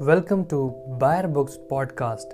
Welcome to Buyer Books Podcast.